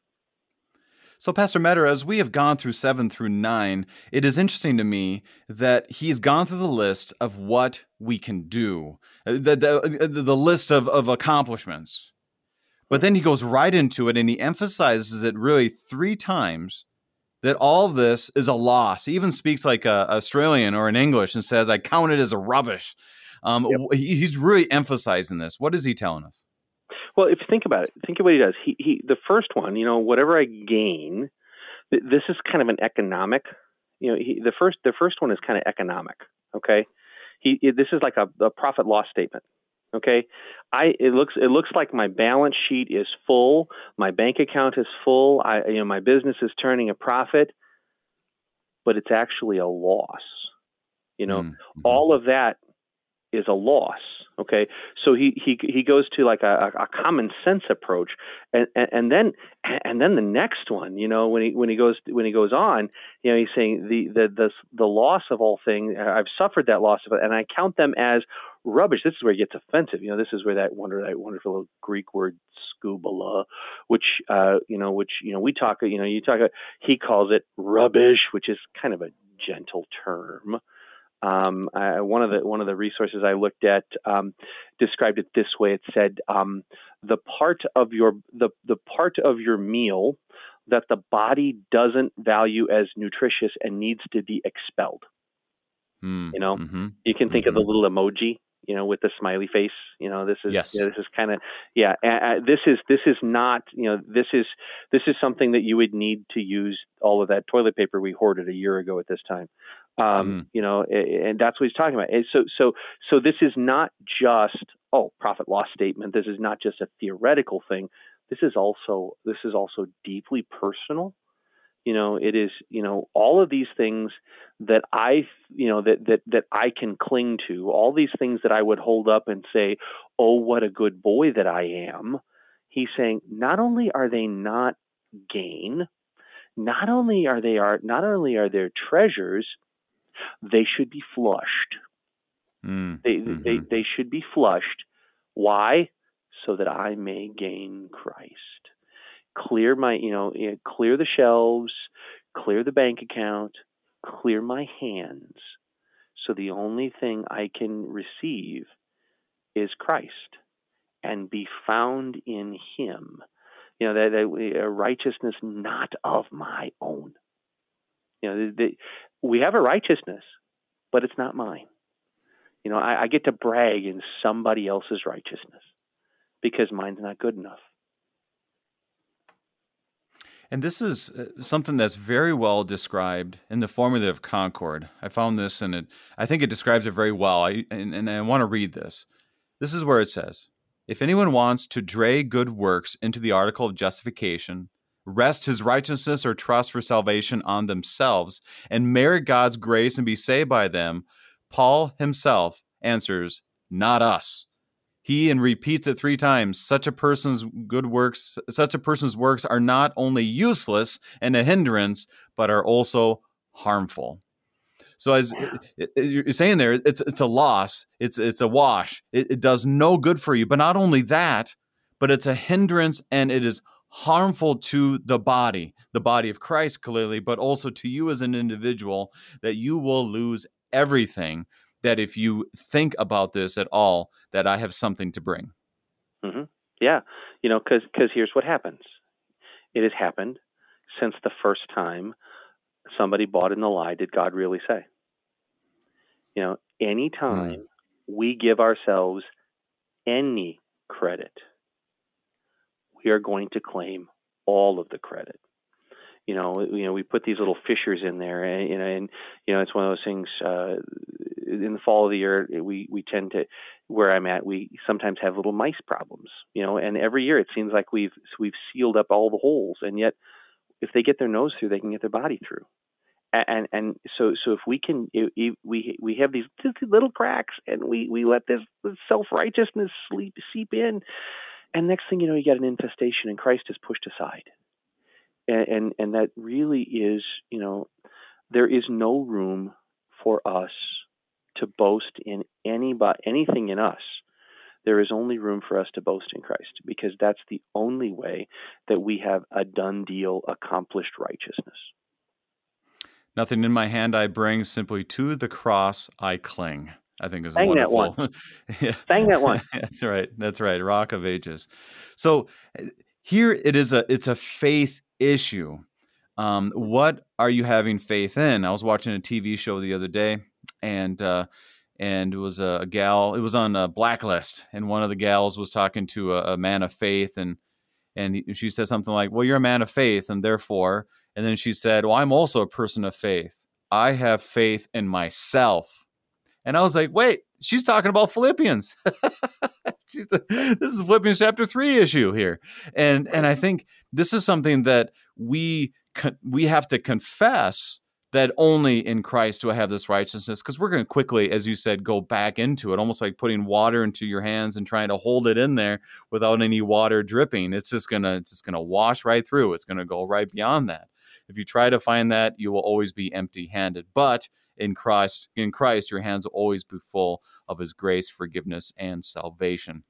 So, Pastor Metter, as we have gone through seven through nine, it is interesting to me that he's gone through the list of what we can do, uh, the, the, the list of, of accomplishments. But then he goes right into it and he emphasizes it really three times that all of this is a loss. He even speaks like a Australian or in English and says, "I count it as a rubbish." Um, yep. He's really emphasizing this. What is he telling us?
Well, if you think about it, think of what he does. He, he the first one, you know, whatever I gain, this is kind of an economic. You know, he, the first the first one is kind of economic. Okay, he this is like a, a profit loss statement. Okay, I it looks it looks like my balance sheet is full, my bank account is full, I you know my business is turning a profit, but it's actually a loss. You know, mm-hmm. all of that is a loss. Okay, so he he he goes to like a, a common sense approach, and, and and then and then the next one, you know, when he when he goes when he goes on, you know, he's saying the the the the loss of all things. I've suffered that loss of it, and I count them as rubbish. This is where it gets offensive. You know, this is where that wonder that wonderful little Greek word skubala, which uh, you know, which you know, we talk. You know, you talk. About he calls it rubbish, which is kind of a gentle term. Um, I, one of the one of the resources I looked at um, described it this way. It said um, the part of your the the part of your meal that the body doesn't value as nutritious and needs to be expelled. Mm, you know, mm-hmm, you can think mm-hmm. of the mm-hmm. little emoji you know, with the smiley face. You know, this is yes. You know, this is kind of yeah. Uh, this is this is not you know this is this is something that you would need to use all of that toilet paper we hoarded a year ago at this time. Um, mm. You know, and that's what he's talking about. so so so this is not just oh profit loss statement. This is not just a theoretical thing. This is also this is also deeply personal you know it is you know all of these things that i you know that that that i can cling to all these things that i would hold up and say oh what a good boy that i am. He's saying not only are they not gain not only are they are not only are there treasures they should be flushed. Mm, they, mm-hmm. they they should be flushed. Why? So that i may gain christ clear my, you know, clear the shelves, clear the bank account, clear my hands. So the only thing I can receive is Christ and be found in Him. You know, that, that a righteousness not of my own. You know, the, the, we have a righteousness, but it's not mine. You know, I, I get to brag in somebody else's righteousness because mine's not good enough.
And this is uh, something that's very well described in the formula of Concord. I found this and it I think it describes it very well. I, and, and I want to read this. This is where it says If anyone wants to drag good works into the article of justification, rest his righteousness or trust for salvation on themselves, and merit God's grace and be saved by them, Paul himself answers, Not us he and repeats it three times. Such a person's good works such a person's works are not only useless and a hindrance but are also harmful. So as you're saying there it's it's a loss it's it's a wash. It, it does no good for you. But not only that but it's a hindrance and it is harmful to the body the body of christ clearly but also to you as an individual that you will lose everything that if you think about this at all, that I have something to bring.
Mm-hmm. Yeah, you know, because because here's what happens. It has happened since the first time somebody bought in the lie. Did God really say? You know, anytime mm. we give ourselves any credit, we are going to claim all of the credit you know, you know, we put these little fissures in there, and you know, and you know, it's one of those things. Uh, in the fall of the year, we we tend to, where I'm at, we sometimes have little mice problems, you know, and every year it seems like we've we've sealed up all the holes, and yet, if they get their nose through, they can get their body through, and and so so if we can, if we we have these little cracks, and we we let this, self righteousness sleep seep in, and next thing you know, you get an infestation, and Christ is pushed aside and, and and that really is you know there is no room for us to boast in any anything in us there is only room for us to boast in Christ because that's the only way that we have a done deal accomplished righteousness
nothing in my hand i bring simply to the cross i cling I think is
Sang
wonderful.
That one. yeah. Sang that one.
that's right. That's right. Rock of Ages. So eh, here it is a it's a faith issue. Um, what are you having faith in? I was watching a TV show the other day, and uh, and it was a, gal. It was on a blacklist, and one of the gals was talking to a, a man of faith, and and she said something like, "Well, you're a man of faith, and therefore," and then she said, "Well, I'm also a person of faith. I have faith in myself." And I was like, "Wait, she's talking about Philippians. this is Philippians chapter three issue here, and and I think this is something that we we have to confess that only in Christ do I have this righteousness because we're going to quickly, as you said, go back into it, almost like putting water into your hands and trying to hold it in there without any water dripping. It's just gonna it's just gonna wash right through. It's gonna go right beyond that. If you try to find that, you will always be empty-handed. But in Christ, in Christ, your hands will always be full of His grace, forgiveness, and salvation.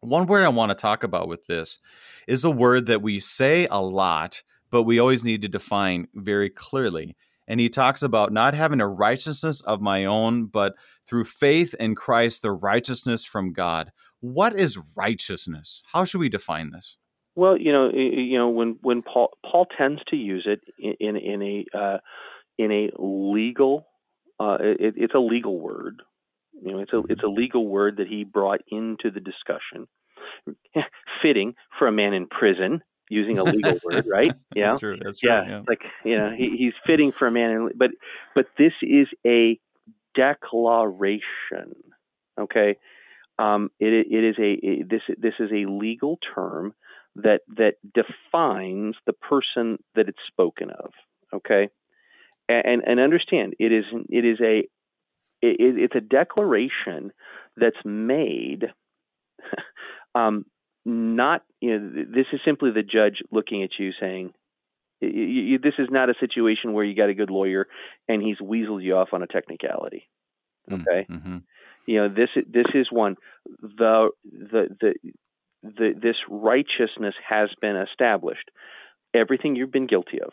One word I want to talk about with this is a word that we say a lot, but we always need to define very clearly. And he talks about not having a righteousness of my own, but through faith in Christ, the righteousness from God. What is righteousness? How should we define this?
Well, you know, you know, when when Paul Paul tends to use it in in a uh, in a legal, uh, it, it's a legal word. You know, it's a mm-hmm. it's a legal word that he brought into the discussion, fitting for a man in prison using a legal word, right?
Yeah, that's true. That's true.
Yeah, yeah. like you know, he, he's fitting for a man, in, but but this is a declaration. Okay, um, it it is a it, this this is a legal term that that defines the person that it's spoken of. Okay, and and understand it is it is a it, it's a declaration that's made um, not you know this is simply the judge looking at you saying you, this is not a situation where you got a good lawyer and he's weaseled you off on a technicality. Mm, okay? mm-hmm. you know this this is one the the the the this righteousness has been established. Everything you've been guilty of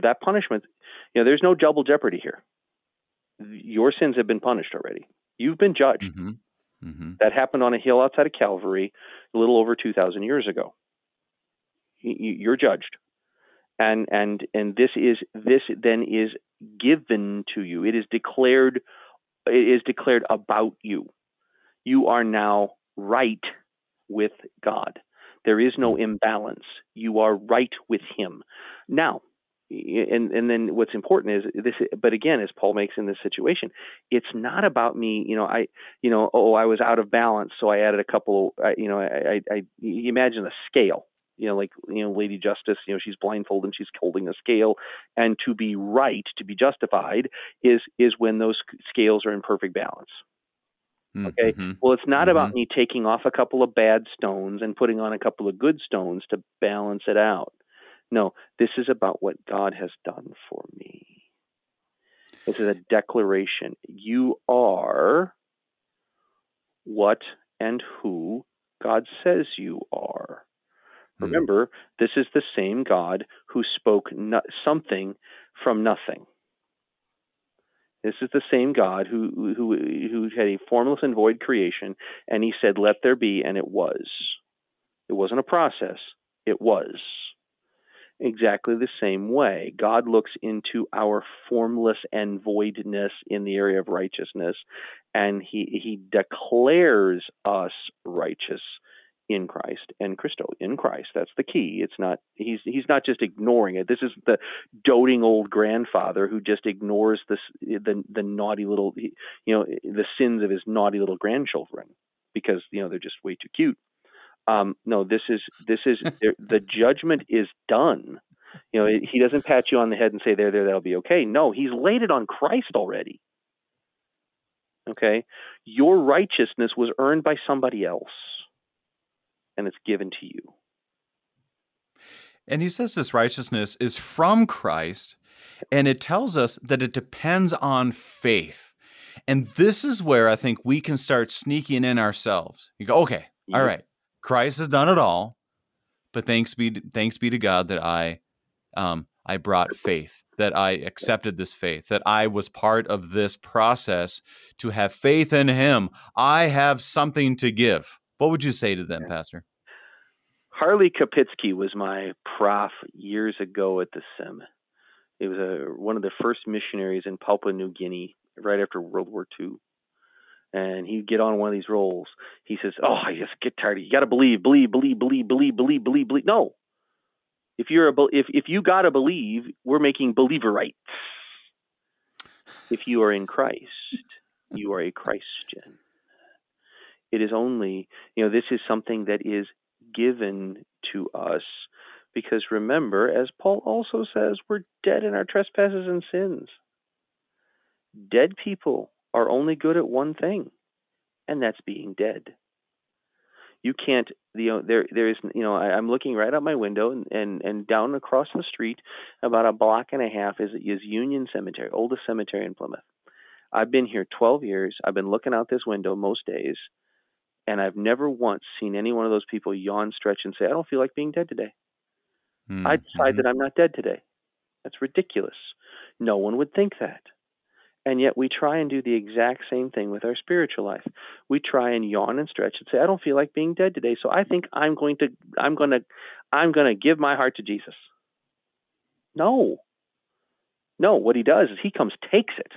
that punishment you know, there's no double jeopardy here. Your sins have been punished already. You've been judged. Mm-hmm. Mm-hmm. That happened on a hill outside of Calvary a little over 2,000 years ago. You're judged. and and and this is this then is given to you. It is declared it is declared about you. You are now right with God. There is no imbalance. You are right with Him. Now, and and then what's important is this but again as paul makes in this situation it's not about me you know i you know oh i was out of balance so i added a couple of, you know i i, I imagine a scale you know like you know lady justice you know she's blindfolded and she's holding a scale and to be right to be justified is is when those scales are in perfect balance mm, okay mm-hmm. well it's not mm-hmm. about me taking off a couple of bad stones and putting on a couple of good stones to balance it out no, this is about what God has done for me. This is a declaration. You are what and who God says you are. Hmm. Remember, this is the same God who spoke no- something from nothing. This is the same God who, who, who had a formless and void creation, and he said, Let there be, and it was. It wasn't a process, it was exactly the same way. God looks into our formless and voidness in the area of righteousness, and He He declares us righteous in Christ and Christo in Christ. That's the key. It's not he's he's not just ignoring it. This is the doting old grandfather who just ignores this the the naughty little you know the sins of his naughty little grandchildren because you know they're just way too cute. Um, no, this is this is the judgment is done. You know, he doesn't pat you on the head and say, "There, there, that'll be okay." No, he's laid it on Christ already. Okay, your righteousness was earned by somebody else, and it's given to you.
And he says this righteousness is from Christ, and it tells us that it depends on faith. And this is where I think we can start sneaking in ourselves. You go, okay, all right, Christ has done it all, but thanks be to, thanks be to God that I um, I brought faith, that I accepted this faith, that I was part of this process to have faith in Him. I have something to give. What would you say to them, Pastor?
Harley Kapitsky was my prof years ago at the Sim. He was a, one of the first missionaries in Papua New Guinea right after World War II and he'd get on one of these rolls. He says, "Oh, I just get tired. You got to believe, believe, believe, believe, believe, believe, believe, believe." No, if you're a if if you got to believe, we're making believerites. If you are in Christ, you are a Christian. It is only you know this is something that is given to us because remember, as Paul also says, we're dead in our trespasses and sins. Dead people are only good at one thing, and that's being dead. You can't, you know, there, there is, you know, I, am looking right out my window, and, and and down across the street, about a block and a half, is is Union Cemetery, oldest cemetery in Plymouth. I've been here 12 years. I've been looking out this window most days, and I've never once seen any one of those people yawn, stretch, and say, "I don't feel like being dead today." Mm-hmm. I decide hmm. that I'm not dead today. That's ridiculous. No one would think that. And yet we try and do the exact same thing with our spiritual life. We try and yawn and stretch and say, I don't feel like being dead today, so I think I'm going to I'm going to I'm going to give my heart to Jesus. No. No, what he does is he comes takes it.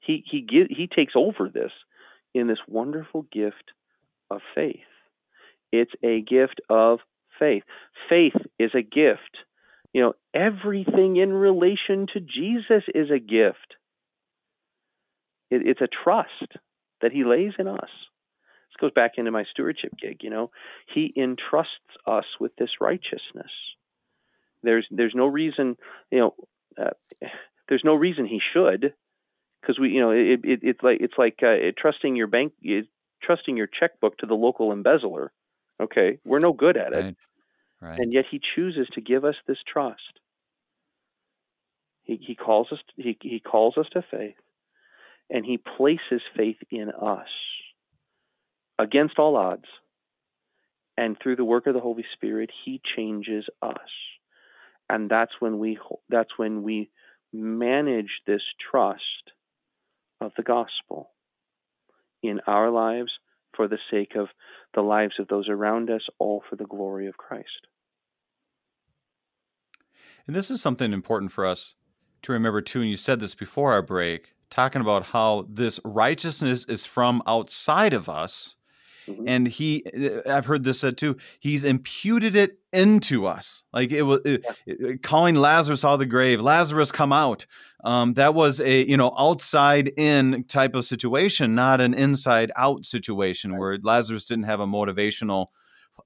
He he give, he takes over this in this wonderful gift of faith. It's a gift of faith. Faith is a gift you know, everything in relation to Jesus is a gift. It, it's a trust that He lays in us. This goes back into my stewardship gig. You know, He entrusts us with this righteousness. There's there's no reason, you know, uh, there's no reason He should, because we, you know, it, it, it's like it's like uh, trusting your bank, trusting your checkbook to the local embezzler. Okay, we're no good at it. Right. Right. And yet he chooses to give us this trust. He, he calls us he, he calls us to faith and he places faith in us against all odds. And through the work of the Holy Spirit, he changes us. And that's when we that's when we manage this trust of the gospel in our lives for the sake of the lives of those around us, all for the glory of Christ.
And this is something important for us to remember too. And you said this before our break, talking about how this righteousness is from outside of us. Mm-hmm. And he, I've heard this said too. He's imputed it into us, like it was it, it, calling Lazarus out of the grave. Lazarus, come out. Um, that was a you know outside in type of situation, not an inside out situation right. where Lazarus didn't have a motivational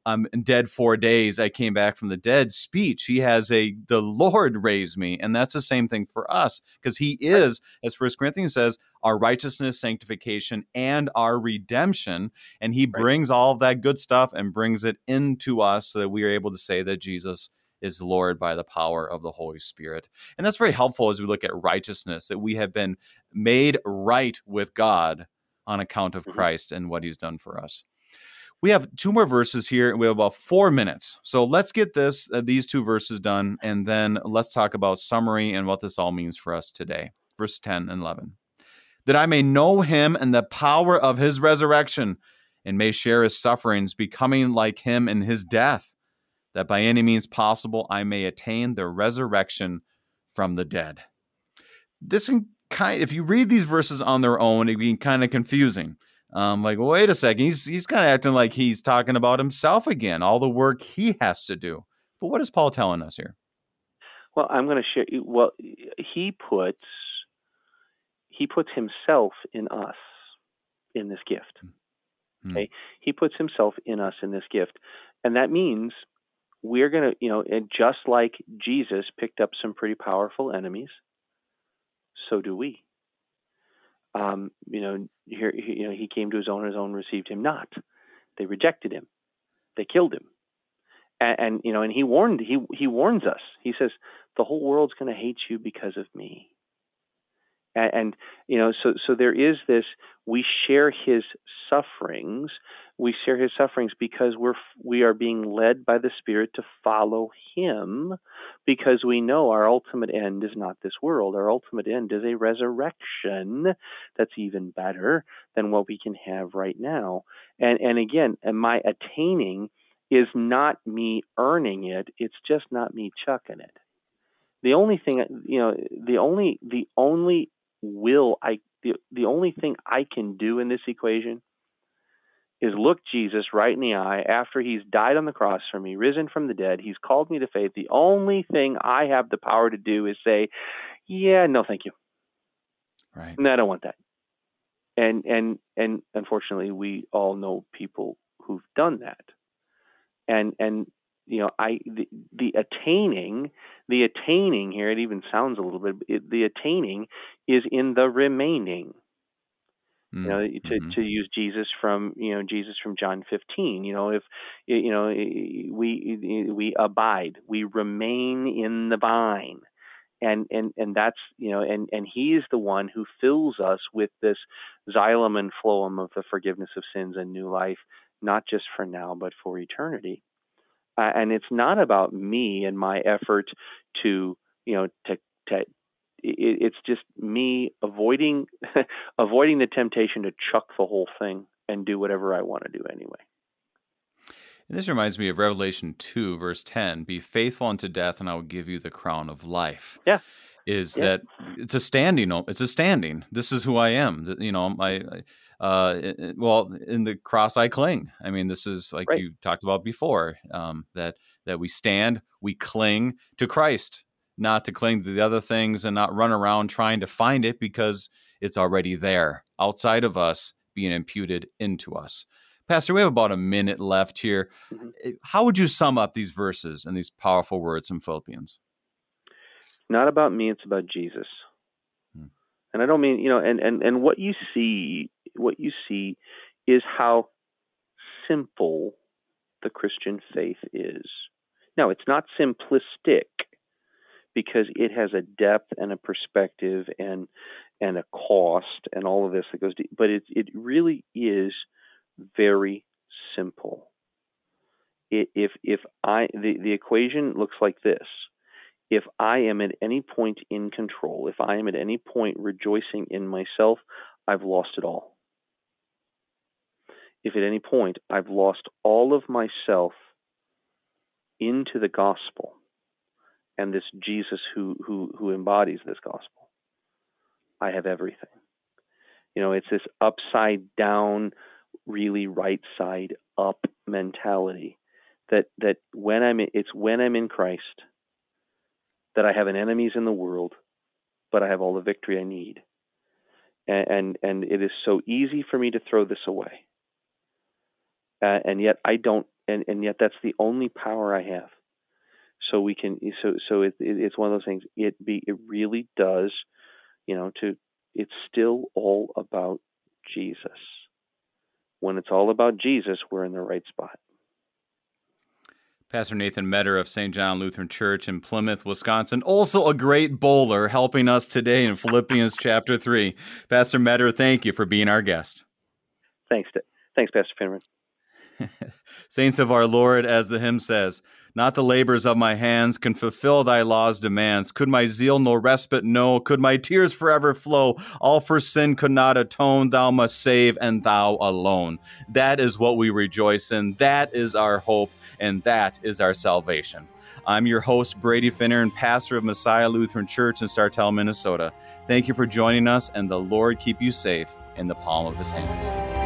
I'm dead four days. I came back from the dead speech. He has a the Lord raised me, and that's the same thing for us because He is, as First Corinthians says, our righteousness, sanctification, and our redemption, and He right. brings all of that good stuff and brings it into us so that we are able to say that Jesus is Lord by the power of the Holy Spirit. And that's very helpful as we look at righteousness, that we have been made right with God on account of mm-hmm. Christ and what he's done for us. We have two more verses here, and we have about four minutes. So let's get this uh, these two verses done, and then let's talk about summary and what this all means for us today. Verse 10 and 11. That I may know him and the power of his resurrection, and may share his sufferings, becoming like him in his death, that by any means possible I may attain the resurrection from the dead. This can kind, if you read these verses on their own, it'd be kind of confusing. Um, like, wait a second, he's he's kind of acting like he's talking about himself again, all the work he has to do. But what is Paul telling us here?
Well, I'm going to share. Well, he puts he puts himself in us in this gift. Mm-hmm. Okay, he puts himself in us in this gift, and that means we're going to, you know, and just like Jesus picked up some pretty powerful enemies, so do we. Um, you know, here, you know, he came to his own, his own received him not. They rejected him. They killed him. And, and you know, and he warned, he he warns us. He says, the whole world's going to hate you because of me and, and you know so so there is this we share his sufferings we share his sufferings because we're we are being led by the spirit to follow him because we know our ultimate end is not this world. Our ultimate end is a resurrection that's even better than what we can have right now. And and again and my attaining is not me earning it it's just not me chucking it. The only thing you know the only the only will I the the only thing I can do in this equation is look Jesus right in the eye after he's died on the cross for me, risen from the dead, he's called me to faith. The only thing I have the power to do is say, "Yeah, no, thank you."
Right.
No, I don't want that. And and and unfortunately, we all know people who've done that. And and you know, I the, the attaining, the attaining here, it even sounds a little bit. It, the attaining is in the remaining. Mm-hmm. You know, to mm-hmm. to use Jesus from you know Jesus from John 15. You know, if you know we we abide, we remain in the vine and and and that's you know and and he is the one who fills us with this xylem and phloem of the forgiveness of sins and new life not just for now but for eternity uh, and it's not about me and my effort to you know to to it, it's just me avoiding avoiding the temptation to chuck the whole thing and do whatever I want to do anyway.
And this reminds me of Revelation 2, verse 10 Be faithful unto death, and I will give you the crown of life.
Yeah.
Is yeah. that it's a standing, it's a standing. This is who I am. You know, I, uh, well, in the cross I cling. I mean, this is like right. you talked about before um, that that we stand, we cling to Christ, not to cling to the other things and not run around trying to find it because it's already there outside of us, being imputed into us. Pastor, we have about a minute left here. Mm-hmm. Eh, how would you sum up these verses and these powerful words in Philippians?
Not about me, it's about Jesus. Hmm. And I don't mean, you know, and, and, and what you see what you see is how simple the Christian faith is. Now, it's not simplistic because it has a depth and a perspective and and a cost and all of this that goes deep, but it it really is very simple. It, if if I the, the equation looks like this. If I am at any point in control, if I am at any point rejoicing in myself, I've lost it all if at any point I've lost all of myself into the gospel, and this Jesus who who who embodies this gospel, I have everything. You know, it's this upside down, really right side up mentality that that when I'm it's when I'm in Christ that I have an enemies in the world, but I have all the victory I need. And and, and it is so easy for me to throw this away. Uh, and yet I don't and, and yet that's the only power I have. So we can so so it, it, it's one of those things. It be it really does, you know, to it's still all about Jesus. When it's all about Jesus, we're in the right spot.
Pastor Nathan Metter of St. John Lutheran Church in Plymouth, Wisconsin, also a great bowler, helping us today in Philippians chapter 3. Pastor Metter, thank you for being our guest.
Thanks, thanks, Pastor Finnern.
Saints of our Lord, as the hymn says, not the labors of my hands can fulfill thy law's demands. Could my zeal no respite know? Could my tears forever flow? All for sin could not atone. Thou must save, and thou alone. That is what we rejoice in. That is our hope, and that is our salvation. I'm your host, Brady Finnern, and pastor of Messiah Lutheran Church in Sartell, Minnesota. Thank you for joining us, and the Lord keep you safe in the palm of his hands.